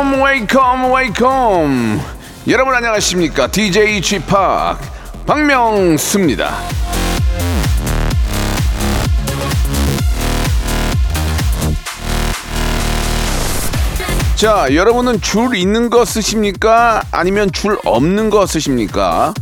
Welcome, welcome, welcome. 여러분 안녕하십니까? DJ p 박명수입니다. 자, 여러분은 줄 있는 거 쓰십니까? 아니면 줄 없는 거 쓰십니까?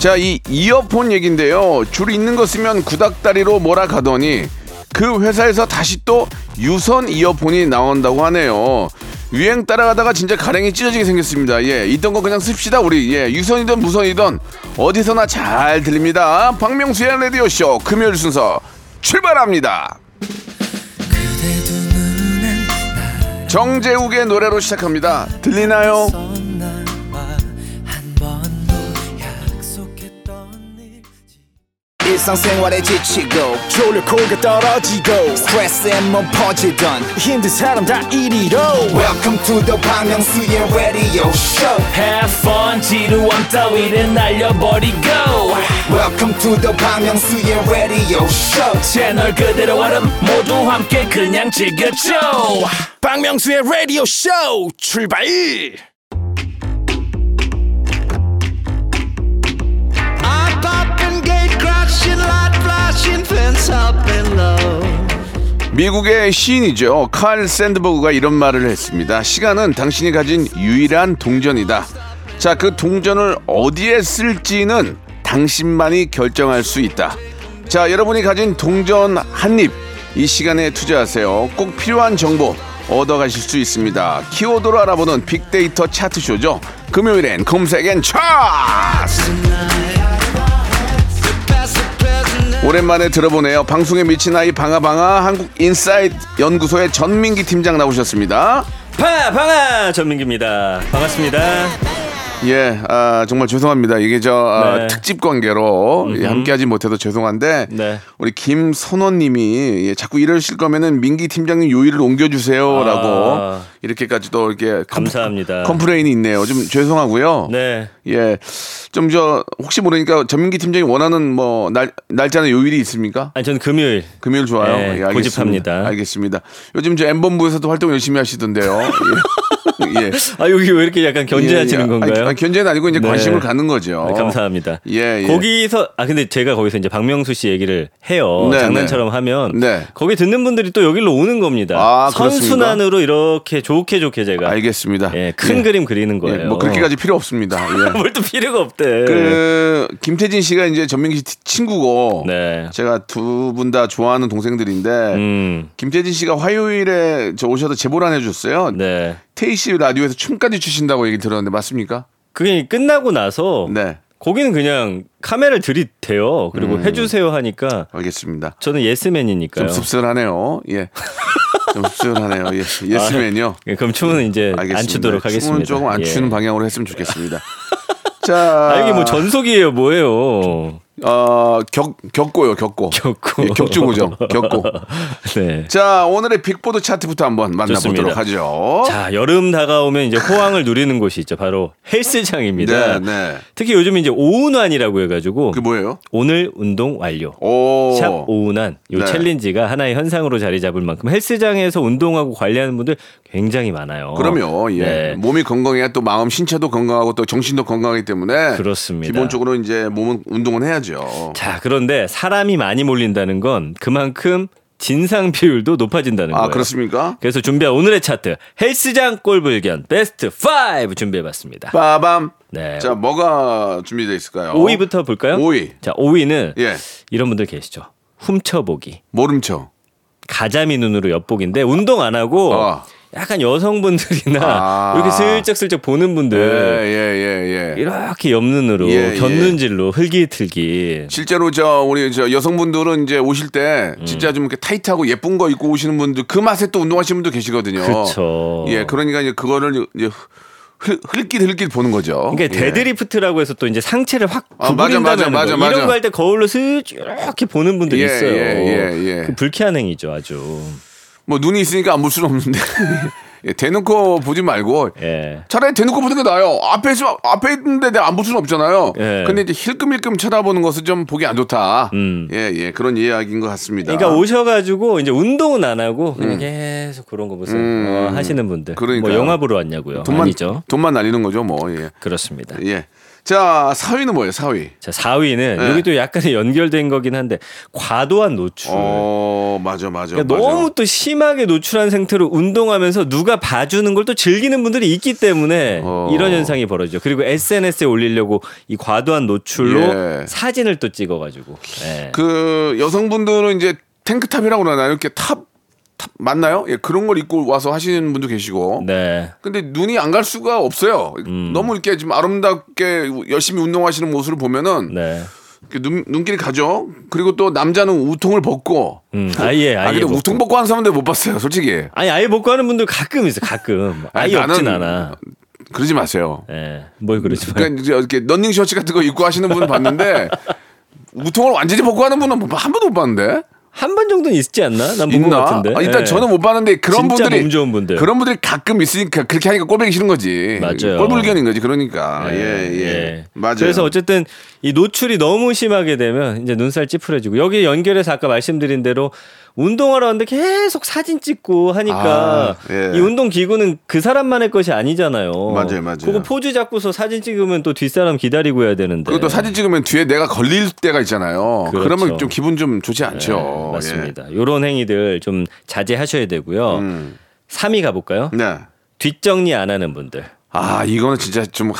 자, 이 이어폰 얘긴데요. 줄 있는 거 쓰면 구닥다리로 몰아가더니 그 회사에서 다시 또 유선 이어폰이 나온다고 하네요. 유행 따라가다가 진짜 가랭이 찢어지게 생겼습니다. 예, 있던 거 그냥 씁시다 우리. 예, 유선이든 무선이든 어디서나 잘 들립니다. 박명수의 라디오 쇼 금요일 순서 출발합니다. 정재욱의 노래로 시작합니다. 들리나요? 일상생활에 지치고, 졸려 코가 떨어지고, 스트레스에 몸 퍼지던, 힘든 사람 다 이리로. welcome to the Bang Myung-soo's radio show Have fun 지루함 따위를 날려버리고 welcome to the Bang Myung-soo's radio show 채널 그대로 얼음 모두 함께 그냥 즐겨줘 박명수의 라디오 쇼 출발 미국의 시인이죠. 칼 샌드버그가 이런 말을 했습니다. 시간은 당신이 가진 유일한 동전이다. 자, 그 동전을 어디에 쓸지는 당신만이 결정할 수 있다. 자, 여러분이 가진 동전 한 입, 이 시간에 투자하세요. 꼭 필요한 정보 얻어가실 수 있습니다. 키워드로 알아보는 빅데이터 차트쇼죠. 금요일엔 검색엔 차트! 오랜만에 들어보네요. 방송에 미친 아이 방아방아 한국 인사이드 연구소의 전민기 팀장 나오셨습니다. 파 방아 전민기입니다. 반갑습니다. 예, 아, 정말 죄송합니다. 이게 저 아, 네. 특집 관계로 예, 함께하지 못해도 죄송한데 네. 우리 김선호님이 예, 자꾸 이러실 거면은 민기 팀장님 요일을 옮겨주세요라고 아. 이렇게까지도 이렇게 컴- 감사합니다. complain이 있네요. 좀 죄송하고요. 네. 예, 좀 저 혹시 모르니까 전민기 팀장이 원하는 뭐 날 날짜나 요일이 있습니까? 아니 저는 금요일 금요일 좋아요. 네, 예, 알겠습니다. 고집합니다. 알겠습니다. 요즘 저 엠본부에서도 활동 열심히 하시던데요. 예. 예. 아 여기 왜 이렇게 약간 견제하시는 예, 예. 건가요? 아니, 견제는 아니고 이제 네. 관심을 갖는 거죠. 네, 감사합니다. 예, 예. 거기서 아 근데 제가 거기서 이제 박명수 씨 얘기를 해요. 네, 장난처럼 하면 네. 거기 듣는 분들이 또 여기로 오는 겁니다. 아, 선순환으로 이렇게 좋게 좋게 제가 알겠습니다. 예, 큰 예. 그림 그리는 예, 거예요. 뭐 그렇게까지 필요 없습니다. 예. 뭘또 필요가 없대. 그 김태진 씨가 이제 전민기 씨 친구고 네. 제가 두 분 다 좋아하는 동생들인데 음. 김태진 씨가 화요일에 저 오셔서 제보를 안 해줬어요. 네. 테이 씨 라디오에서 춤까지 추신다고 얘기 들었는데 맞습니까? 그게 끝나고 나서 네, 거기는 그냥 카메라를 들이대요. 그리고 음. 해주세요 하니까 알겠습니다. 저는 예스맨이니까요. 좀 씁쓸하네요. 예. 좀 씁쓸하네요. 예. 예스맨요. 예, 그럼 춤은 이제 알겠습니다. 안 추도록 하겠습니다. 춤은 조금 안 예. 추는 방향으로 했으면 좋겠습니다. 자, 아, 이게 뭐 전속이에요, 뭐예요? 어, 격, 격고요, 격고. 격고. 예, 격주고죠, 격고. 네. 자, 오늘의 빅보드 차트부터 한번 만나보도록 좋습니다. 하죠. 자, 여름 다가오면 이제 호황을 누리는 곳이 있죠. 바로 헬스장입니다. 네, 네. 특히 요즘 이제 오운환이라고 해가지고 그 뭐예요? 오늘 운동 완료. 오. 샵 오운환 요 네. 챌린지가 하나의 현상으로 자리 잡을 만큼 헬스장에서 운동하고 관리하는 분들 굉장히 많아요. 그럼요. 예. 네. 몸이 건강해야 또 마음 신체도 건강하고 또 정신도 건강하기 때문에 그렇습니다. 기본적으로 이제 몸은 운동은 해야죠. 자, 그런데 사람이 많이 몰린다는 건 그만큼 진상 비율도 높아진다는 아, 거예요. 그렇습니까? 그래서 준비한 오늘의 차트 헬스장 꼴불견 베스트 5 준비해봤습니다. 빠밤. 네. 자, 뭐가 준비되어 있을까요? 5위부터 볼까요? 5위. 자, 5위는 예. 이런 분들 계시죠. 훔쳐보기. 모름쳐. 가자미 눈으로 엿보기인데 운동 안 하고 어. 약간 여성분들이나 아. 이렇게 슬쩍슬쩍 보는 예, 분들 예, 예, 예. 이렇게 옆눈으로 예, 예. 곁눈질로 흘깃흘깃 실제로 저 우리 저 여성분들은 이제 오실 때 음. 진짜 좀 이렇게 타이트하고 예쁜 거 입고 오시는 분들 그 맛에 또 운동하시는 분도 계시거든요. 그쵸. 예, 그러니까 이제 그거를 이제 흘, 흘깃 흘깃 보는 거죠. 그러니까 예. deadlift라고 해서 또 이제 상체를 확 아, 구부린다는 맞아. 맞아, 이런 맞아. 거할 때 거울로 슬쩍 이렇게 보는 분들이 예, 있어요. 예, 예, 예. 그 불쾌한 행위죠, 아주. 뭐 눈이 있으니까 안 볼 수는 없는데 예, 대놓고 보지 말고 예. 차라리 대놓고 보는 게 나아요. 앞에 있으면 앞에 있는데 내가 안 볼 수는 없잖아요. 예. 근데 이제 힐끔힐끔 쳐다보는 것은 좀 보기 안 좋다. 음. 예, 예. 그런 이야기인 것 같습니다. 그러니까 오셔 가지고 이제 운동은 안 하고 그냥 계속 그런 거 무슨 어, 하시는 분들. 음. 그러니까요. 뭐 영화 보러 왔냐고요? 돈만 아니죠. 돈만 날리는 거죠, 뭐. 예. 그렇습니다. 예. 자, 4위는 뭐예요? 4위. 자, 4위는 네. 여기도 약간 연결된 거긴 한데 과도한 노출. 어, 맞아, 맞아. 그러니까 맞아. 너무 또 심하게 노출한 상태로 운동하면서 누가 봐주는 걸 또 즐기는 분들이 있기 때문에 어. 이런 현상이 벌어지죠. 그리고 SNS에 올리려고 이 과도한 노출로 예. 사진을 또 찍어가지고. 예. 그 여성분들은 이제 탱크탑이라고 그러나요? 이렇게 탑, 탑 맞나요? 예, 그런 걸 입고 와서 하시는 분도 계시고. 네. 근데 눈이 안 갈 수가 없어요. 음. 너무 이렇게 좀 아름답게 열심히 운동하시는 모습을 보면은 네. 눈, 눈길이 가죠. 그리고 또 남자는 우통을 벗고. 음, 아예 아, 아예 근데 벗고. 우통 벗고 하는 사람들 못 봤어요, 솔직히. 아니 아예 벗고 하는 분들 가끔 있어. 가끔. 아니, 아예 없진 나는 않아. 그러지 마세요. 예. 뭘 그러지 마. 그러니까 이제 이렇게 런닝 셔츠 같은 거 입고 하시는 분은 봤는데 우통을 완전히 벗고 하는 분은 뭐한 번도 못 봤는데. 한 번 정도는 있지 않나? 난 본 것? 같은데. 아, 일단 예. 저는 못 봤는데 그런 진짜 분들이 몸 좋은 분들. 그런 분들이 가끔 있으니까 그렇게 하니까 꼴보기 싫은 거지. 맞아요. 꼴불견인 거지. 그러니까 예, 예. 맞아요. 그래서 어쨌든 이 노출이 너무 심하게 되면 이제 눈살 찌푸려지고 여기 연결해서 아까 말씀드린 대로 운동하러 왔는데 계속 사진 찍고 하니까 아, 예. 이 운동 기구는 그 사람만의 것이 아니잖아요. 맞아요, 맞아요. 그거 포즈 잡고서 사진 찍으면 또 뒷사람 기다리고 해야 되는데. 그리고 또 사진 찍으면 뒤에 내가 걸릴 때가 있잖아요. 네. 그렇죠. 그러면좀 기분 좀 좋지 않죠. 네, 맞습니다. 이런 행위들 좀 자제하셔야 되고요. 음. 3위 가볼까요? 예. 네. 뒷정리 안 하는 분들. 아 이거는 진짜 좀, 하,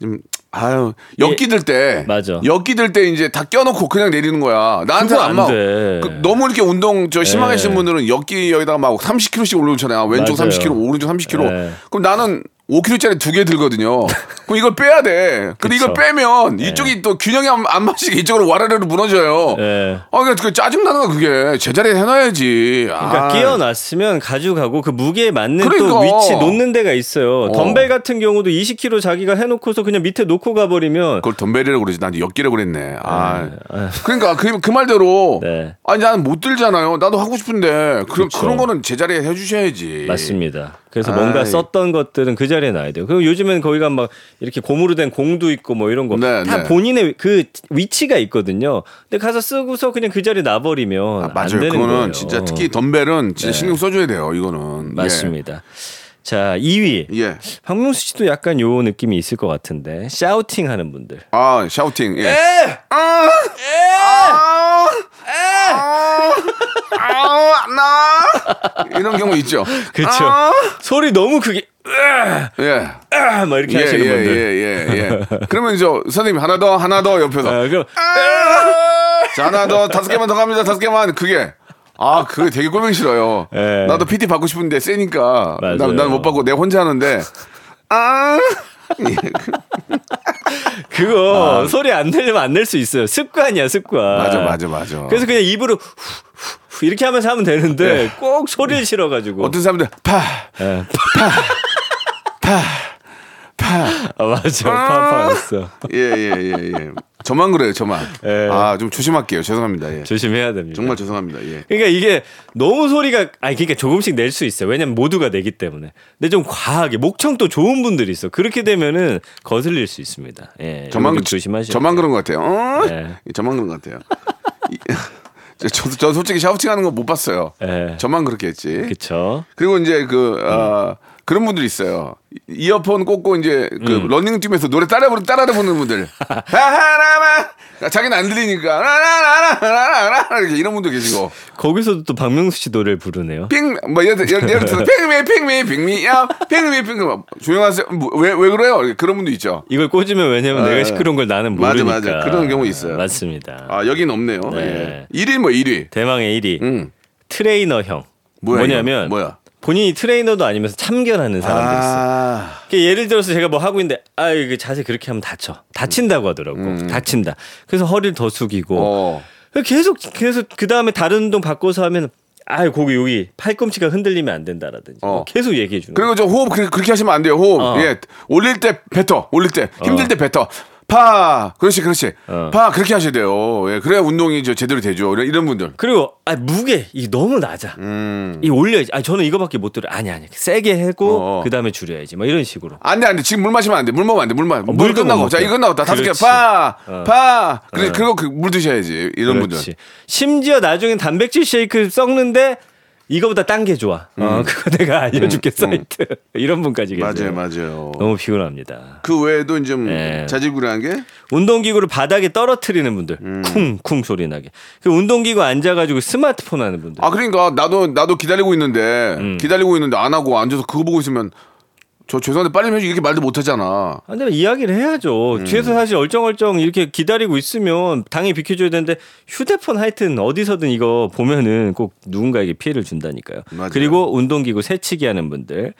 좀 아유 엮기들 때 맞아. 엮기들 때 이제 다 껴놓고 그냥 내리는 거야. 나한테 그거 안안 막. 돼. 그 너무 이렇게 운동 저 심하게 네. 하시는 분들은 엮기 여기다가 막 30kg씩 올려놓잖아요. 왼쪽 맞아요. 30kg, 오른쪽 30kg. 네. 그럼 나는 5kg짜리 두 개 들거든요. 그럼 이걸 빼야 돼. 근데 이걸 그쵸. 네. 빼면 이쪽이 또 균형이 안, 안 맞으게 이쪽으로 와라르르 무너져요. 네. 아, 그러니까 그 짜증나는 거 그게 제자리에 해놔야지. 그러니까 아. 끼워놨으면 가져가고 그 무게에 맞는 또 그러니까. 위치 놓는 데가 있어요. 어. 덤벨 같은 경우도 20kg 자기가 해놓고서 그냥 밑에 놓고 가버리면 그걸 덤벨이라고 그러지. 난 엮기라고 그랬네. 아. 아유. 그러니까 그, 그 말대로. 네. 아니, 나는 못 들잖아요. 나도 하고 싶은데. 그. 그런 거는 제자리에 해주셔야지. 맞습니다. 그래서 아이. 뭔가 썼던 것들은 그 자리에 놔야 돼요. 그리고 요즘엔 거기가 막 이렇게 고무로 된 공도 있고 뭐 이런 거다 네, 네. 본인의 그 위치가 있거든요. 근데 가서 쓰고서 그냥 그 자리에 놔버리면 아, 안 맞아요. 되는 그거는 거예요. 진짜 특히 덤벨은 진짜 신경 써줘야 돼요. 이거는. 맞습니다. 자, 2위. 예. 예. 박명수 씨도 약간 요 느낌이 있을 것 같은데 샤우팅 하는 분들. 아, 샤우팅. 예. 아, 아, 나 이런 경우 있죠. 그렇죠. 아, 소리 너무 크게 예. 아, 막 이렇게 예, 하시는 예, 분들. 예, 예, 예. 그러면 저 선생님 하나 더, 하나 더 옆에서. 아, 그럼 자, 하나 더, 다섯 개만 더 갑니다. 다섯 개만. 그게. 아, 그게 되게 꼴보기 싫어요. 예. 나도 PT 받고 싶은데 세니까. 난못 받고 내가 혼자 하는데. 아. 예. 그거 소리 안 내려면 안 낼 수 있어요. 습관이야, 습관. 맞아, 맞아, 맞아. 그래서 그냥 입으로 후, 후, 후 이렇게 하면서 하면 되는데 꼭 소리를 실어가지고. 네. 어떤 사람들 파, 예. 파. 아, 맞아. 파파였어. 예, 예, 예, 예. 저만 그래요, 저만. 예. 아, 좀 조심할게요. 죄송합니다. 예. 조심해야 됩니다. 정말 죄송합니다. 예. 그러니까 이게 너무 소리가 아니 그러니까 조금씩 낼 수 있어요. 왜냐면 모두가 내기 때문에. 근데 좀 과하게 목청도 좋은 분들이 있어. 그렇게 되면은 거슬릴 수 있습니다. 예. 저만 좀 조심하셔야 저만 그런 것 같아요. 어? 네. 저만 그런 것 같아요. 이- 저, 저 솔직히 샤우팅 하는 거 못 봤어요. 예. 저만 그렇게 했지. 그렇죠. 그리고 이제 그 아, 그런 분들 있어요. 이- 이어폰 꽂고 이제 그 음. 러닝 뛰면서 노래 따라 부르 따라 부르는 분들. 하하라마 자기는 안 들리니까 라라라라라라 이렇게 이런 분도 계시고 거기서도 또 박명수 씨 노래를 부르네요. pick 뭐 예를 들어 예를 들어서 핑미 핑미 핑미 야 핑미 핑미 조용하세요. 왜왜 그래요? 그런 분도 있죠. 이걸 꽂으면 왜냐면 예, 내가 예. 시끄러운 걸 나는 맞아, 모르니까. 맞아. 그런 경우 있어요. 맞습니다. 아 여긴 없네요. 네. 예. 1위 뭐 1위. 대망의 1위 음. 트레이너 형. 뭐야, 뭐냐면 이거? 뭐야? 본인이 트레이너도 아니면서 참견하는 사람들이 있어. 아. 그러니까 예를 들어서 제가 뭐 하고 있는데 아 이거 자세 그렇게 하면 다쳐 다친다고 하더라고 다친다 그래서 허리를 더 숙이고 음. 어. 계속 계속 그 다음에 다른 운동 바꿔서 하면 아 거기 여기 팔꿈치가 흔들리면 안 된다라든지 어. 뭐 계속 얘기해 주는. 그리고 저 호흡 그- 그렇게 하시면 안 돼요. 호흡. 어. 예. 올릴 때 뱉어. 올릴 때 힘들 때 뱉어. 파. 그렇지, 그렇지. 어. 파. 그렇게 하셔야 돼요. 예. 그래야 운동이 저 제대로 되죠. 이런, 이런 분들. 그리고 아 무게 이 너무 낮아. 음. 이 올려야지. 아 저는 이거밖에 못 들어. 아니 아니 세게 하고 어. 그 다음에 줄여야지. 뭐 이런 식으로. 안 돼, 안 돼. 지금 물 마시면 안 돼. 물 먹으면 안 돼. 물 마. 물 물도 끝나고. 못 자. 이거 끝나고 다 다섯 개. 파. 어. 파. 그래, 어. 그리고 그 물 드셔야지. 이런 분들. 그렇지. 심지어 나중엔 단백질 쉐이크 썩는데 이거보다 딴 게 좋아. 어, 그거 내가 알려줄게 사이트. 이런 분까지 계세요. 음. 맞아요, 맞아요. 너무 피곤합니다. 그 외에도 이제 좀 네. 자질구레한 게 운동기구를 바닥에 떨어뜨리는 분들, 음. 쿵쿵 소리 나게. 그 운동기구 앉아가지고 스마트폰 하는 분들. 아 그러니까 나도 나도 기다리고 있는데 음. 기다리고 있는데 안 하고 앉아서 그거 보고 있으면 저 죄송한데 빨리 해줘 이렇게 말도 못 하잖아. 아, 근데 이야기를 해야죠. 음. 뒤에서 사실 얼쩡얼쩡 이렇게 기다리고 있으면 당연히 비켜줘야 되는데 휴대폰 하여튼 어디서든 이거 보면은 꼭 누군가에게 피해를 준다니까요. 맞아요. 그리고 운동기구 세치기 하는 분들.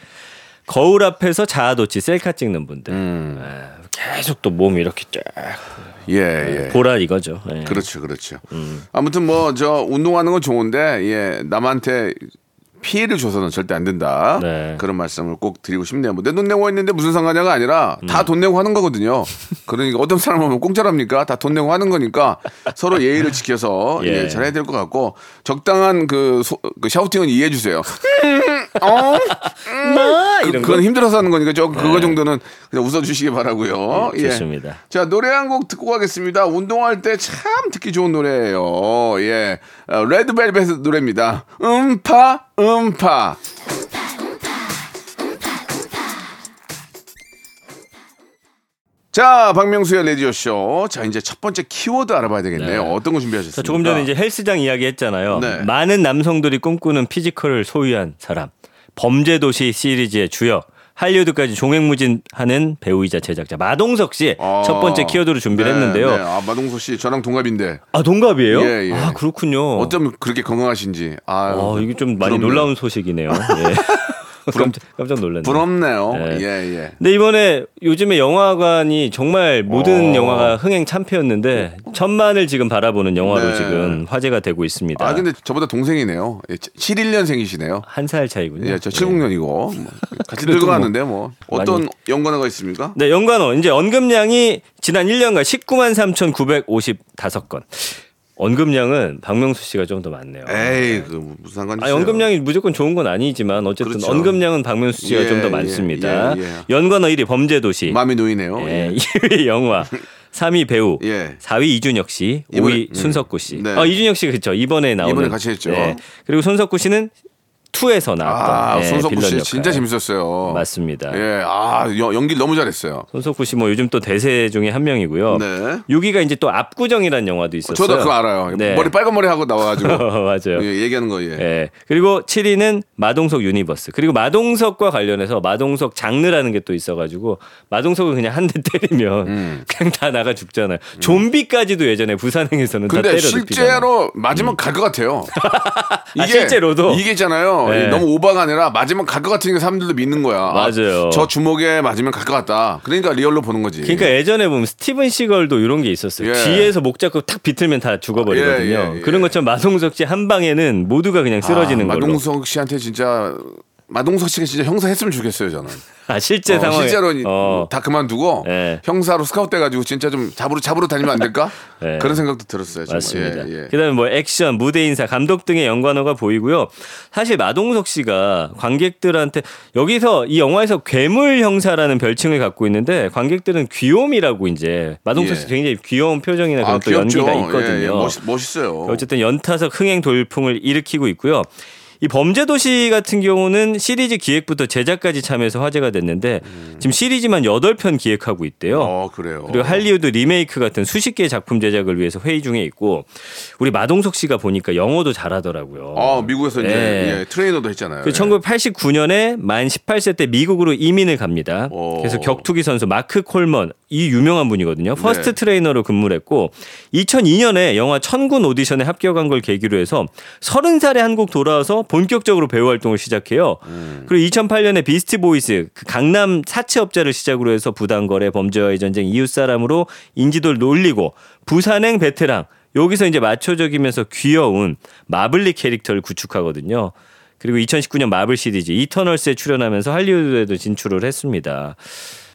거울 앞에서 자아도취 셀카 찍는 분들. 음. 아, 계속 또 몸 이렇게 쫙 예 예. 보라 이거죠. 예. 그렇죠 그렇죠. 음. 아무튼 뭐 저 운동하는 건 좋은데 예 남한테 피해를 줘서는 절대 안 된다. 네. 그런 말씀을 꼭 드리고 싶네요. 뭐 내 돈 내고 했는데 무슨 상관냐가 아니라 음. 다돈 내고 하는 거거든요. 그러니까 어떤 사람은 공짜랍니까? 다 돈 내고 하는 거니까 서로 예의를 지켜서 예. 예, 잘해야 될 것 같고 적당한 그, 소- 그 샤우팅은 이해해 주세요. 어? 마 그, 이런 그건 거. 힘들어서 하는 거니까 저 그거 정도는 그냥 웃어주시기 바라고요. 예, 예. 좋습니다. 자 노래 한 곡 듣고 가겠습니다. 운동할 때 참 듣기 좋은 노래예요. 예, 어, 레드벨벳 노래입니다. 음파 음파. 자, 박명수의 라디오 쇼. 자, 이제 첫 번째 키워드 알아봐야 되겠네요. 네. 어떤 거 자, 준비하셨습니까? 조금 전에 이제 헬스장 이야기 했잖아요. 네. 많은 남성들이 꿈꾸는 physical을 소유한 사람. 범죄도시 시리즈의 주역. 할리우드까지 종횡무진하는 배우이자 제작자 마동석 씨첫 아, 번째 키워드로 준비를 네, 했는데요. 네. 아, 마동석 씨 저랑 동갑인데 아 동갑이에요? 예, 예. 아 그렇군요. 어쩜 그렇게 건강하신지. 아, 어, 이게 좀 많이 부럽네요. 놀라운 소식이네요. 예. 깜짝, 깜짝 놀랐네요. 부럽네요. 네. 예, 예. 근데 이번에 요즘에 영화관이 정말 모든 어. 영화가 흥행 참패였는데 천만을 지금 바라보는 영화로 네. 지금 화제가 되고 있습니다. 아, 근데 저보다 동생이네요. 예, 71년생이시네요. 한 살 차이군요. 예, 저 70년이고 같이 늙어가는데 뭐 어떤 연관어가 있습니까? 네, 연관어 이제 언급량이 지난 1년간 19만 3,955건. 언급량은 박명수 씨가 좀 더 많네요. 에이, 그 무슨 상관이 아, 있어요? 언급량이 무조건 좋은 건 아니지만 어쨌든 그렇죠. 언급량은 박명수 씨가 예, 좀더 예, 많습니다. 예, 예. 연관어 1위 범죄도시, 마음이 놓이네요. 예, 예. 2위 영화, 3위 배우, 예. 4위 이준혁 씨, 이번에- 5위 음. 순석구 씨. 네. 어, 이준혁 씨 그렇죠. 이번에 나오는 이번에 같이 했죠. 네. 그리고 손석구 씨는 2에서 나왔던 아, 예, 손석구 씨. 진짜 재밌었어요. 맞습니다. 예, 아, 연- 연기 너무 잘했어요. 손석구 씨 뭐 요즘 또 대세 중에 한 명이고요. 네. 6위가 이제 또 압구정이라는 영화도 있었어요. 저도 그거 알아요. 네. 머리 빨간 머리 하고 나와가지고 맞아요. 예, 얘기하는 거 예. 예. 그리고 7위는 마동석 universe. 그리고 마동석과 관련해서 마동석 장르라는 게 또 있어가지고 마동석을 그냥 한 대 때리면 음. 그냥 다 나가 죽잖아요. 좀비까지도 예전에 부산행에서는 다 근데 때려 눕히잖아요. 실제로 맞으면 갈것 같아요. 아, 실제로도? 이게 있잖아요. 네. 너무 오버가 아니라 맞으면 갈 것 같으니까 사람들도 믿는 거야. 아, 맞아요. 저 주먹에 맞으면 갈 것 같다. 그러니까 real로 보는 거지. 그러니까 예전에 보면 스티븐 시걸도 이런 게 있었어요. 예. 뒤에서 목 잡고 탁 비틀면 다 죽어버리거든요. 예, 예, 예. 그런 것처럼 마동석 씨 한 방에는 모두가 그냥 쓰러지는 아, 걸로. 마동석 씨한테 진짜 마동석 씨가 진짜 형사 했으면 좋겠어요 저는. 아 실제 어, 상황에 실제로 어. 다 그만두고 예. 형사로 스카웃 돼가지고 진짜 좀 잡으러 잡으러 다니면 안 될까? 예. 그런 생각도 들었어요. 정말. 맞습니다. 예, 예. 그다음에 뭐 액션, 무대 인사, 감독 등의 연관어가 보이고요. 사실 마동석 씨가 관객들한테 여기서 이 영화에서 괴물 형사라는 별칭을 갖고 있는데 관객들은 귀요미라고 이제 마동석 씨 예. 굉장히 귀여운 표정이나 그런 아, 또 귀엽죠. 연기가 있거든요. 예, 예. 멋있, 멋있어요. 어쨌든 연타석 흥행 돌풍을 일으키고 있고요. 이 범죄도시 같은 경우는 시리즈 기획부터 제작까지 참여해서 화제가 됐는데 지금 시리즈만 8편 기획하고 있대요. 어 그래요. 그리고 할리우드 리메이크 같은 수십 개의 작품 제작을 위해서 회의 중에 있고 우리 마동석 씨가 보니까 영어도 잘하더라고요. 아 미국에서 이제 네. 예, 트레이너도 했잖아요. 그 예. 1989년에 만 18세 때 미국으로 이민을 갑니다. 오. 그래서 격투기 선수 마크 콜먼 이 유명한 분이거든요. personal 네. 트레이너로 근무를 했고 2002년에 영화 천군 오디션에 합격한 걸 계기로 해서 30살에 한국 돌아와서 본격적으로 배우 활동을 시작해요. 음. 그리고 2008년에 비스티 보이스 그 강남 사채업자를 시작으로 해서 부당거래 범죄와의 전쟁 이웃사람으로 인지도를 놀리고 부산행 베테랑 여기서 이제 마초적이면서 귀여운 마블리 캐릭터를 구축하거든요. 그리고 2019년 마블 시리즈 이터널스에 출연하면서 할리우드에도 진출을 했습니다.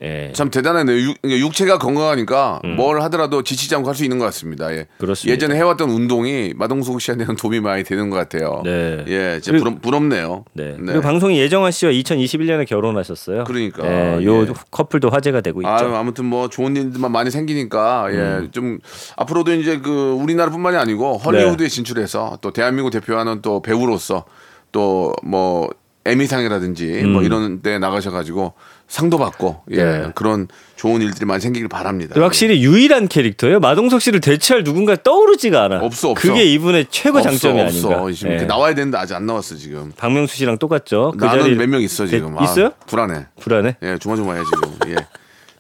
예. 참 대단하네요. 육, 육체가 건강하니까 뭘 하더라도 지치지 않고 할 수 있는 것 같습니다. 예. 음. 그렇습니다. 예전에 해왔던 운동이 마동석 씨한테는 도움이 많이 되는 것 같아요. 네. 예, 진짜 그리고- 부럽, 부럽네요. 네. 그리고 방송이 예정아 씨와 2021년에 결혼하셨어요. 그러니까. 예, 요 예. 커플도 화제가 되고 있죠. 아, 아무튼 뭐 좋은 일들만 많이 생기니까 예, 음. 좀 앞으로도 이제 그 우리나라뿐만이 아니고 네. 헐리우드에 진출해서 또 대한민국 대표하는 또 배우로서 또뭐 에미상이라든지 뭐 이런 데 나가셔가지고 상도 받고 예 음. 네. 그런 좋은 일들이 많이 생기길 바랍니다. 확실히 유일한 캐릭터예요. 마동석 씨를 대체할 누군가 떠오르지가 않아. 없어, 없어. 그게 이분의 최고 없어, 장점이 없어. 아닌가. 지금 예. 나와야 되는데 아직 안 나왔어 지금. 박명수 씨랑 똑같죠. 그 나는 몇 명 있어 지금. 대- 있어요? 아, 불안해. 불안해. 예, 조마조마해 지금. 예.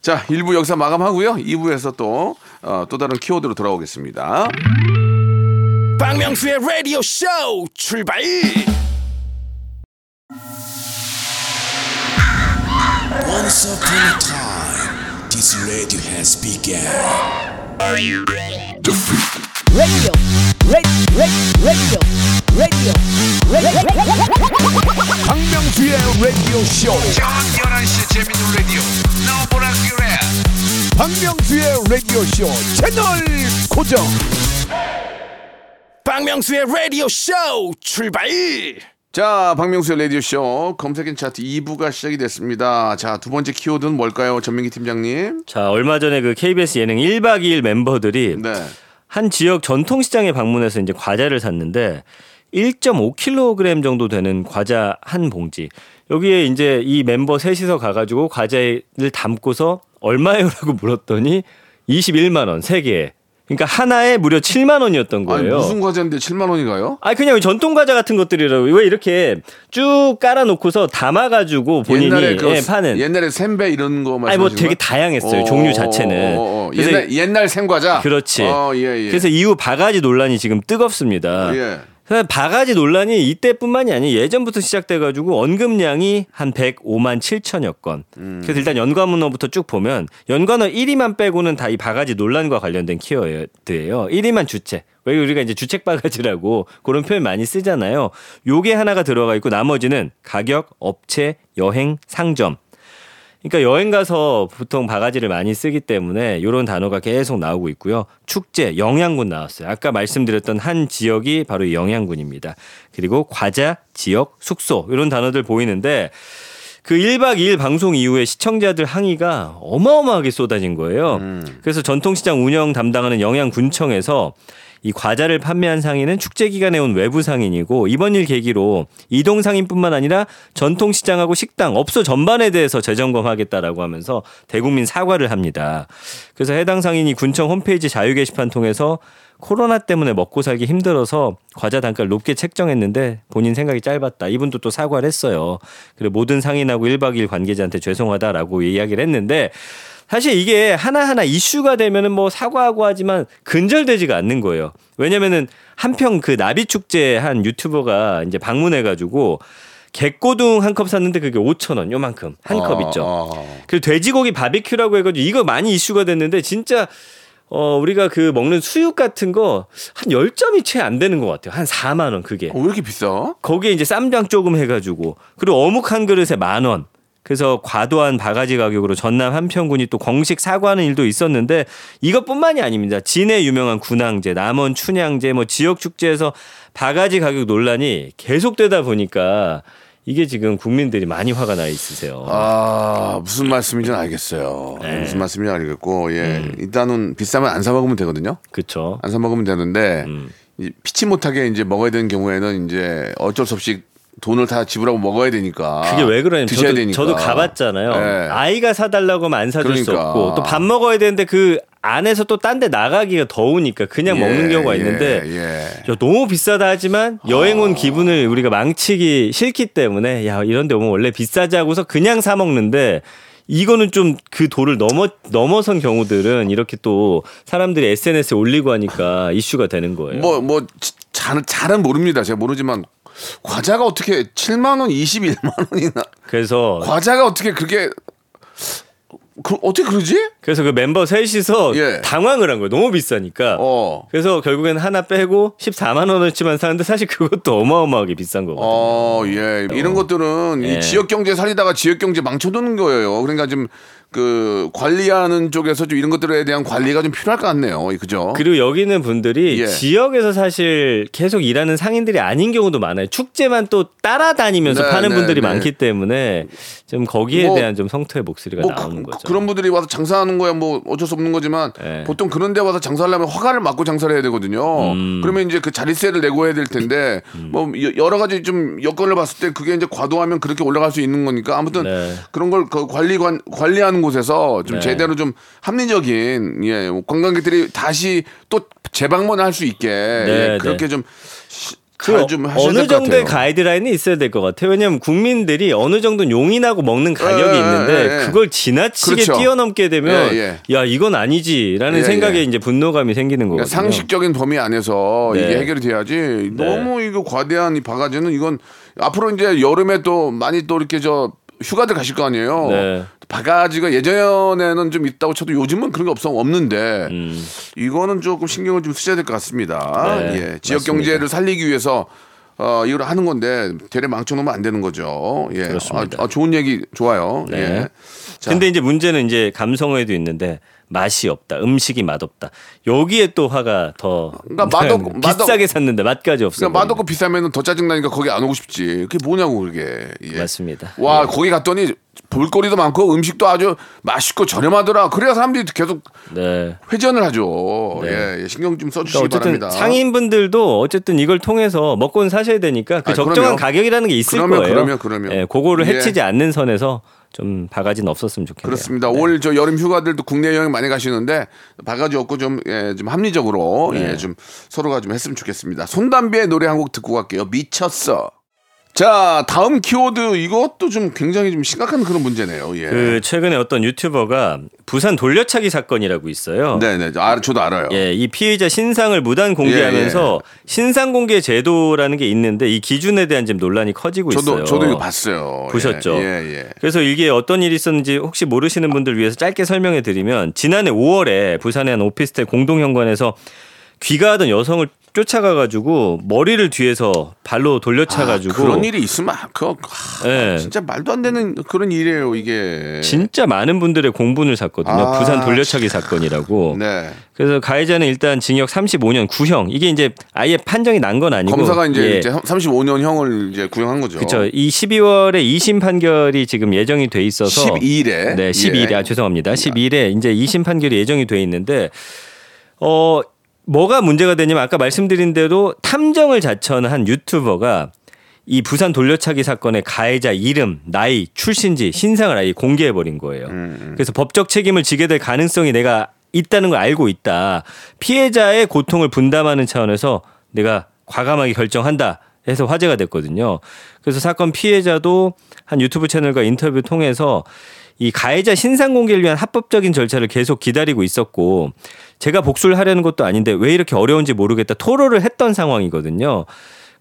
자, 1부 역사 마감하고요. 2부에서 또, 어, 또 다른 키워드로 돌아오겠습니다. 박명수의 라디오 쇼 출발 Once upon a time, this radio has begun. radio, radio, radio, radio, radio. 박명수의 라디오 쇼 박명수의 라디오 쇼 채널 고정 박명수의 라디오 쇼 출발 자, 박명수의 라디오쇼 검색엔 차트 2부가 시작이 됐습니다. 자, 두 번째 키워드는 뭘까요? 전민기 팀장님. 자, 얼마 전에 그 KBS 예능 1박 2일 멤버들이 네. 한 지역 전통시장에 방문해서 이제 과자를 샀는데 1.5kg 정도 되는 과자 한 봉지. 여기에 이제 이 멤버 셋이서 가가지고 과자를 담고서 얼마예요라고 물었더니 21만 원, 세 개에. 그러니까 하나에 무려 7만 원이었던 아니, 거예요. 무슨 과자인데 7만 원인가요? 아 그냥 전통 과자 같은 것들이라고 왜 이렇게 쭉 깔아놓고서 담아가지고 본인이 옛날에 그 예, 파는 옛날에 sem배 이런 거 말씀하시는 아니 뭐? 되게 다양했어요 종류 자체는 어, 어, 어. 그래서 옛날 옛날 생과자. 그렇지 어, 예, 예. 그래서 이후 바가지 논란이 지금 뜨겁습니다 예. 바가지 논란이 이때뿐만이 아니라 예전부터 시작돼가지고 언급량이 한 105만 7천여 건. 음. 그래서 일단 연관문어부터 쭉 보면 연관어 1위만 빼고는 다 이 바가지 논란과 관련된 키워드예요. 1위만 주책. 왜 우리가 이제 주책 바가지라고 그런 표현 많이 쓰잖아요. 요게 하나가 들어가 있고 나머지는 가격, 업체, 여행, 상점. 그러니까 여행 가서 보통 바가지를 많이 쓰기 때문에 이런 단어가 계속 나오고 있고요. 축제, 영양군 나왔어요. 아까 말씀드렸던 한 지역이 바로 이 영양군입니다. 그리고 과자, 지역, 숙소 이런 단어들 보이는데 그 1박 2일 방송 이후에 시청자들 항의가 어마어마하게 쏟아진 거예요. 그래서 전통시장 운영 담당하는 영양군청에서 이 과자를 판매한 상인은 축제 기간에 온 외부 상인이고 이번 일 계기로 이동 상인뿐만 아니라 전통 시장하고 식당, 업소 전반에 대해서 재점검하겠다라고 하면서 대국민 사과를 합니다. 그래서 해당 상인이 군청 홈페이지 자유 게시판 통해서 코로나 때문에 먹고 살기 힘들어서 과자 단가를 높게 책정했는데 본인 생각이 짧았다. 이분도 또 사과를 했어요. 그리고 모든 상인하고 1박 2일 관계자한테 죄송하다라고 이야기를 했는데 사실 이게 하나하나 이슈가 되면은 뭐 사과하고 하지만 근절되지가 않는 거예요. 왜냐면은 한평 그 나비 축제 한 유튜버가 이제 방문해 가지고 객고둥 한 컵 샀는데 그게 5천 원 요만큼 한 컵 있죠. 어. 그리고 돼지고기 바비큐라고 해가지고 이거 많이 이슈가 됐는데 진짜 어 우리가 그 먹는 수육 같은 거 한 10점이 채 안 되는 것 같아요. 한 4만 원 그게. 어, 왜 이렇게 비싸? 거기에 이제 쌈장 조금 해가지고 그리고 어묵 한 그릇에 만 원. 그래서 과도한 바가지 가격으로 전남 한평군이 또 공식 사과하는 일도 있었는데 이것뿐만이 아닙니다. 진해 유명한 군항제, 남원 춘향제, 뭐 지역 축제에서 바가지 가격 논란이 계속되다 보니까 이게 지금 국민들이 많이 화가 나 있으세요. 아 무슨 말씀인지는 알겠어요. 네. 무슨 말씀인지 알겠고 예 음. 일단은 비싸면 안 사 먹으면 되거든요. 그렇죠. 안 사 먹으면 되는데 음. 이 피치 못하게 이제 먹어야 되는 경우에는 이제 어쩔 수 없이 돈을 다 지불하고 먹어야 되니까. 그게 왜 그러냐면 드셔야 저도, 되니까. 저도 가봤잖아요. 예. 아이가 사달라고 하면 안 사줄 수 그러니까. 없고 또 밥 먹어야 되는데 그 안에서 또 딴 데 나가기가 더우니까 그냥 예, 먹는 경우가 예, 있는데 예. 야, 너무 비싸다 하지만 여행 온 기분을 우리가 망치기 싫기 때문에 야 이런 데 오면 원래 비싸지 하고서 그냥 사 먹는데 이거는 좀 그 도를 넘어 넘어선 경우들은 이렇게 또 사람들이 SNS에 올리고 하니까 이슈가 되는 거예요. 뭐뭐 잘 잘은 모릅니다. 제가 모르지만 과자가 어떻게 7만 원, 21만 원이나 그래서 과자가 어떻게 그렇게 그, 어떻게 그러지? 그래서 그 멤버 셋이서 예. 당황을 한 거예요. 너무 비싸니까. 어. 그래서 결국엔 하나 빼고 14만 원어치만 사는데 사실 그것도 어마어마하게 비싼 거거든요. 어, 예. 이런 것들은 예. 이 지역 경제 살리다가 지역 경제 망쳐두는 거예요. 그러니까 좀 그 관리하는 쪽에서 좀 이런 것들에 대한 관리가 좀 필요할 것 같네요. 그죠? 그리고 여기 있는 분들이 예. 지역에서 사실 계속 일하는 상인들이 아닌 경우도 많아요. 축제만 또 따라다니면서 네, 파는 네, 분들이 네. 많기 때문에 좀 거기에 뭐, 대한 좀 성토의 목소리가 뭐 나오는 그, 거죠. 런 분들이 와서 장사하는 거야 뭐 어쩔 수 없는 거지만 예. 보통 그런 데 와서 장사하려면 허가를 받고 장사를 해야 되거든요. 음. 그러면 이제 그 자릿세를 내고 해야 될 텐데 뭐 여- 여러 가지 좀 여건을 봤을 때 그게 이제 과도하면 그렇게 올라갈 수 있는 거니까 아무튼 네. 그런 걸 그 관리관 관리하는 곳에서 좀 네. 제대로 좀 합리적인 예 관광객들이 다시 또 재방문할 수 있게 예, 네, 그렇게 네. 좀그 하셔야 어느 정도의. 가이드라인이 있어야 될 것 같아요. 왜냐하면 국민들이 어느 정도 용인하고 먹는 가격이 예, 있는데 예, 예. 그걸 지나치게 그렇죠. 뛰어넘게 되면 예, 야 이건 아니지라는 예, 생각에 예. 이제 분노감이 생기는 거거든요. 그러니까 상식적인 범위 안에서 네. 이게 해결이 돼야지 너무 이거 과대한 이 바가지는 이건 앞으로 이제 여름에 또 많이 또 이렇게 저 휴가들 가실 거 아니에요. 네. 바가지가 예전에는 좀 있다고 쳐도 요즘은 그런 게 없어 없는데 음. 이거는 조금 신경을 좀 쓰셔야 될 것 같습니다. 네, 예. 지역 맞습니다. 경제를 살리기 위해서 어, 이걸 하는 건데 대래 망쳐놓으면 안 되는 거죠. 예. 그렇습니다. 아, 아, 좋은 얘기 좋아요. 네. 예. 자. 근데 이제 문제는 이제 감성에도 있는데 맛이 없다, 음식이 맛없다. 여기에 또 화가 더 그러니까 맛없- 맛없- 비싸게 샀는데 맛까지 없어. 그러니까 맛없고 비싸면 더 짜증 나니까 거기 안 오고 싶지. 그게 뭐냐고 그게. 예. 맞습니다. 와 예. 거기 갔더니 볼거리도 많고 음식도 아주 맛있고 저렴하더라. 그래야 사람들이 계속 네. 회전을 하죠. 네. 예, 예, 신경 좀 써주시기 그러니까 바랍니다. 상인분들도 어쨌든 이걸 통해서 먹고는 사셔야 되니까 그 아, 적정한 그럼요. 가격이라는 게 있을 그러면, 거예요. 그러면, 그러면. 예, 그거를 예. 해치지 않는 선에서 좀 바가지는 없었으면 좋겠네요. 그렇습니다. 올저 여름 휴가들도 국내 여행 많이 가시는데 바가지 없고 좀, 예, 좀 합리적으로 네. 예, 좀 서로가 좀 했으면 좋겠습니다. 손담비의 노래 한 곡 듣고 갈게요. 미쳤어. 자 다음 키워드 이것도 좀 굉장히 좀 심각한 그런 문제네요. 예. 그 최근에 어떤 유튜버가 부산 돌려차기 사건이라고 있어요. 네 네. 아, 저도 알아요. 예, 이 피의자 신상을 무단 공개하면서 예, 신상 공개 제도라는 게 있는데 이 기준에 대한 지금 논란이 커지고 저도 있어요. 저도 이거 봤어요. 보셨죠? 예, 예. 예. 그래서 이게 어떤 일이 있었는지 혹시 모르시는 분들 위해서 짧게 설명해 드리면 지난해 5월에 부산의 한 오피스텔 공동현관에서 귀가하던 여성을 쫓아가가지고 머리를 뒤에서 발로 돌려차가지고 아, 그런 일이 있으면 아, 그거 아, 예. 진짜 말도 안 되는 그런 일이에요 이게. 진짜 많은 분들의 공분을 샀거든요. 아, 부산 돌려차기 사건이라고. 네. 그래서 가해자는 일단 징역 35년 구형. 이게 이제 아예 판정이 난 건 아니고 검사가 이제, 예. 이제 35년 형을 이제 구형한 거죠. 그렇죠. 이 12월에 2심 판결이 지금 예정이 돼 있어서 12일에. 네, 12일에 아, 죄송합니다. 12일에 이제 2심 판결이 예정이 돼 있는데 어 뭐가 문제가 되냐면 아까 말씀드린 대로 탐정을 자처한 한 유튜버가 이 부산 돌려차기 사건의 가해자 이름, 나이, 출신지, 신상을 아예 공개해 버린 거예요. 그래서 법적 책임을 지게 될 가능성이 내가 있다는 걸 알고 있다. 피해자의 고통을 분담하는 차원에서 내가 과감하게 결정한다. 해서 화제가 됐거든요. 그래서 사건 피해자도 한 유튜브 채널과 인터뷰 통해서 이 가해자 신상 공개를 위한 합법적인 절차를 계속 기다리고 있었고 제가 복수를 하려는 것도 아닌데 왜 이렇게 어려운지 모르겠다 토로를 했던 상황이거든요.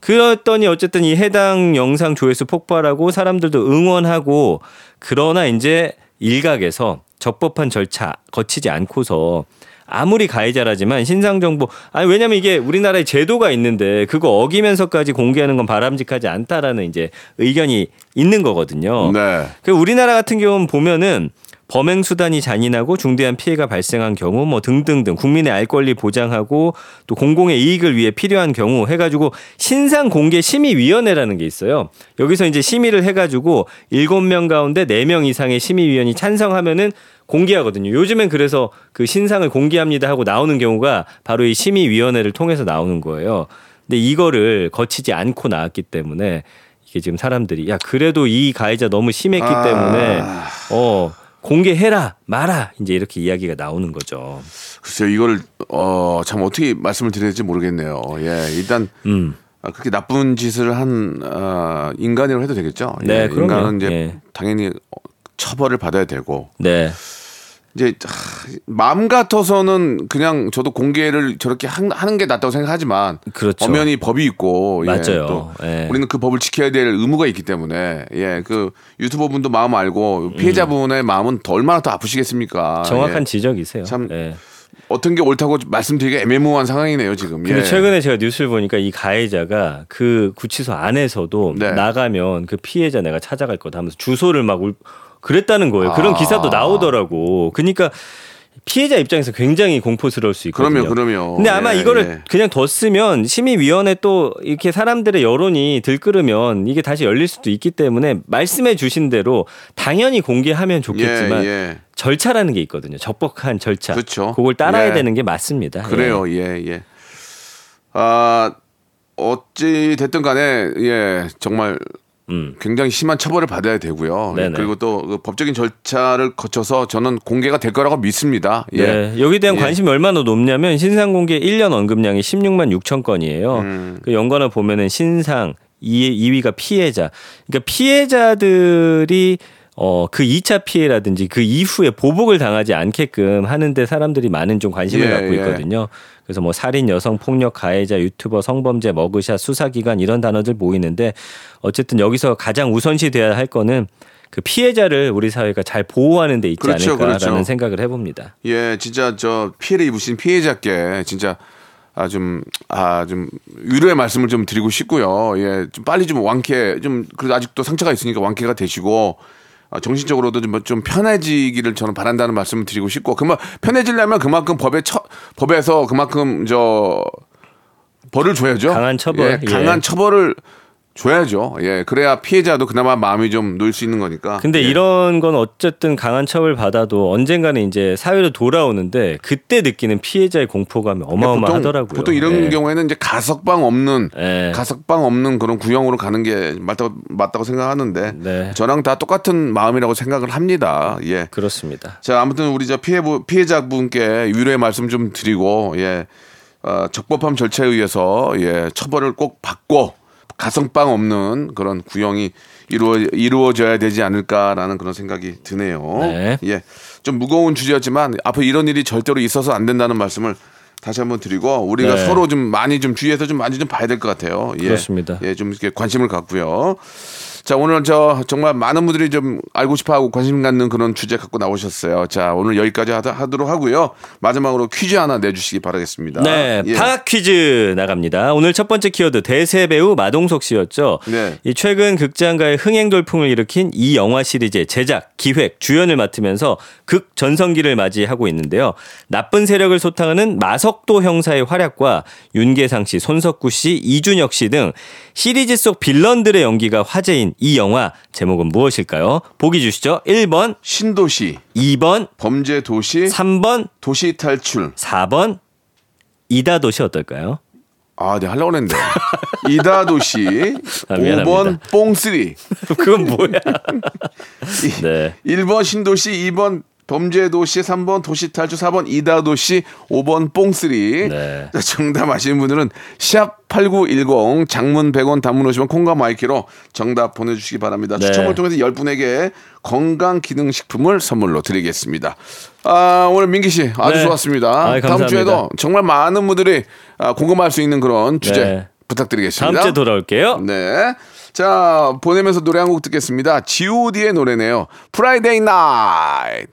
그랬더니 어쨌든 이 해당 영상 조회수 폭발하고 사람들도 응원하고 그러나 이제 일각에서 적법한 절차 거치지 않고서 아무리 가해자라지만 신상 정보 아니 왜냐면 이게 우리나라에 제도가 있는데 그거 어기면서까지 공개하는 건 바람직하지 않다라는 이제 의견이 있는 거거든요. 네. 그 우리나라 같은 경우는 보면은 범행 수단이 잔인하고 중대한 피해가 발생한 경우 뭐 등등등 국민의 알 권리 보장하고 또 공공의 이익을 위해 필요한 경우 해가지고 신상 공개 심의 위원회라는 게 있어요. 여기서 이제 심의를 해가지고 일곱 명 가운데 네 명 이상의 심의위원이 찬성하면은 공개하거든요. 요즘엔 그래서 그 신상을 공개합니다 하고 나오는 경우가 바로 이 심의위원회를 통해서 나오는 거예요. 근데 이거를 거치지 않고 나왔기 때문에 이게 지금 사람들이 야 그래도 이 가해자 너무 심했기 아. 때문에 어 공개해라 마라 이제 이렇게 이야기가 나오는 거죠. 글쎄요 이걸 어, 참 어떻게 말씀을 드려야 될지 모르겠네요. 예, 일단 음. 아, 그렇게 나쁜 짓을 한 어, 인간이라고 해도 되겠죠. 네, 예. 인간은 이제 예. 당연히 처벌을 받아야 되고 네. 이제 하, 마음 같아서는 그냥 저도 공개를 저렇게 한- 하는 게 낫다고 생각하지만 그렇죠. 엄연히 법이 있고 예, 맞아요. 또 예. 우리는 그 법을 지켜야 될 의무가 있기 때문에 예, 그 유튜버 분도 마음 알고 피해자분의 마음은 더 얼마나 더 아프시겠습니까? 음. 정확한 예. 지적이세요. 참 예. 어떤 게 옳다고 말씀드리기가 애매모호한 상황이네요 지금. 근데 예. 최근에 제가 뉴스를 보니까 이 가해자가 그 구치소 안에서도 네. 나가면 그 피해자 내가 찾아갈 거다 하면서 주소를 막 울, 그랬다는 거예요. 아. 그런 기사도 나오더라고. 그러니까 피해자 입장에서 굉장히 공포스러울 수 있거든요. 그럼요, 그럼요. 근데 아마 예, 이거를 예. 그냥 뒀으면 심의위원회 또 이렇게 사람들의 여론이 들끓으면 이게 다시 열릴 수도 있기 때문에 말씀해 주신 대로 당연히 공개하면 좋겠지만 예, 예. 절차라는 게 있거든요. 적법한 절차. 그렇죠. 그걸 따라야 예. 되는 게 맞습니다. 그래요, 예, 예. 아, 어찌 됐든 간에, 예, 정말 음. 굉장히 심한 처벌을 받아야 되고요. 예, 네네. 그리고 또그 법적인 절차를 거쳐서 저는 공개가 될 거라고 믿습니다. 예. 네, 여기에 대한 예. 관심이 관심이 얼마나 높냐면 신상 공개 1년 언급량이 16만 6천 건이에요. 음. 그 연관을 보면은 신상 2, 2위가 피해자. 그러니까 피해자들이 어, 그 2차 피해라든지 그 이후에 보복을 당하지 않게끔 하는데 사람들이 많은 좀 관심을 예, 갖고 예. 있거든요. 그래서 뭐 살인, 여성 폭력, 가해자, 유튜버, 성범죄, 머그샷, 수사기관 이런 단어들 보이는데 어쨌든 여기서 가장 우선시 돼야 할 거는 그 피해자를 우리 사회가 잘 보호하는 데 있지 그렇죠, 않을까라는 그렇죠. 생각을 해봅니다. 예, 진짜 저 피해를 입으신 피해자께 진짜 아 좀 아 좀 위로의 말씀을 좀 드리고 싶고요. 예, 좀 빨리 좀 완쾌 좀 그래도 아직도 상처가 있으니까 완쾌가 되시고 아, 정신적으로도 좀, 좀 편해지기를 저는 바란다는 말씀을 드리고 싶고 그만 편해지려면 그만큼 법에 처, 법에서 그만큼 저 벌을 줘야죠. 강한 처벌, 예, 예. 강한 처벌을 줘야죠. 예, 그래야 피해자도 그나마 마음이 좀 놓일 수 있는 거니까. 근데 예. 이런 건 어쨌든 강한 처벌 받아도 언젠가는 이제 사회로 돌아오는데 그때 느끼는 피해자의 공포감이 어마어마하더라고요. 보통, 보통 이런 예. 경우에는 이제 가석방 없는 예. 가석방 없는 그런 구형으로 가는 게 맞다고 맞다고 생각하는데 네. 저랑 다 똑같은 마음이라고 생각을 합니다. 예. 그렇습니다. 자 아무튼 우리 저 피해 피해자분께 위로의 말씀 좀 드리고 예 어, 적법함 절차에 의해서 예 처벌을 꼭 받고 가성방 없는 그런 구형이 이루어 이루어져야 되지 않을까라는 그런 생각이 드네요. 네. 예, 좀 무거운 주제였지만 앞으로 이런 일이 절대로 있어서 안 된다는 말씀을 다시 한번 드리고 우리가 네. 서로 좀 많이 좀 주의해서 좀 많이 좀 봐야 될 것 같아요. 예. 그렇습니다. 예, 좀 이렇게 관심을 갖고요. 자, 오늘 저 정말 많은 분들이 좀 알고 싶어 하고 관심 갖는 그런 주제 갖고 나오셨어요. 자, 오늘 여기까지 하도록 하고요. 마지막으로 퀴즈 하나 내주시기 바라겠습니다. 네, 예. 방학 퀴즈 나갑니다. 오늘 첫 번째 키워드 대세 배우 마동석 씨였죠. 네. 이 최근 극장가의 흥행 돌풍을 일으킨 이 영화 시리즈의 제작, 기획, 주연을 맡으면서 극 전성기를 맞이하고 있는데요. 나쁜 세력을 소탕하는 마석도 형사의 활약과 윤계상 씨, 손석구 씨, 이준혁 씨 등 시리즈 속 빌런들의 연기가 화제인 이 영화 제목은 무엇일까요? 보기 주시죠. 1번, 신도시, 2번, 범죄 도시, 3번, 도시 탈출. 4번 이다 도시 어떨까요? 아, 네, 하려고 했는데. 이다도시. 아, 미안합니다. 5번 뽕쓰리. 그건 뭐야? 네. 1번 신도시, 2번 범죄도시, 3번 도시탈출, 4번 이다도시, 5번 뽕쓰리. 네. 자, 정답 아시는 분들은 샵8910 장문 100원 단문 오시면 콩과 my K로 정답 보내주시기 바랍니다. 네. 추첨을 통해서 10분에게 건강기능식품을 선물로 드리겠습니다. 아, 오늘 민기 씨 아주 네. 좋았습니다. 아이, 다음. 주에도 정말 많은 분들이 아, 공감할 수 있는 그런 주제 네. 부탁드리겠습니다. 다음 주에 돌아올게요. 네. 자, 보내면서 노래 한 곡 듣겠습니다. G.O.D의 노래네요. Friday Night.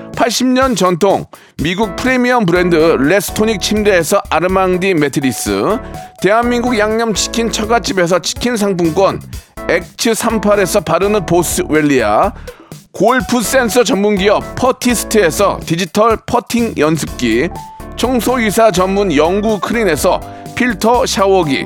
80년 전통 미국 프리미엄 브랜드 레스토닉 침대에서 아르망디 매트리스 대한민국 양념치킨 처갓집에서 치킨 상품권 엑츠 38에서 바르는 보스 웰리아 골프 센서 전문기업 퍼티스트에서 디지털 퍼팅 연습기 청소이사 전문 영구 크린에서 필터 샤워기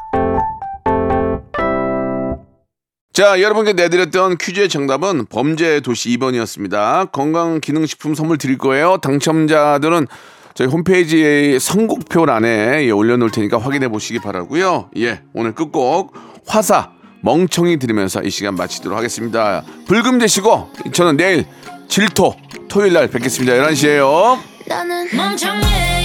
자, 여러분께 내드렸던 퀴즈의 정답은 범죄 도시 2번이었습니다. 건강기능식품 선물 드릴 거예요. 당첨자들은 저희 홈페이지에 선곡표 란에 예, 올려놓을 테니까 확인해 보시기 바라고요. 예, 오늘 끝곡 화사 멍청이 들으면서 이 시간 마치도록 하겠습니다. 불금 되시고 저는 내일 질토 토요일 날 뵙겠습니다. 11시에요. 나는 멍청이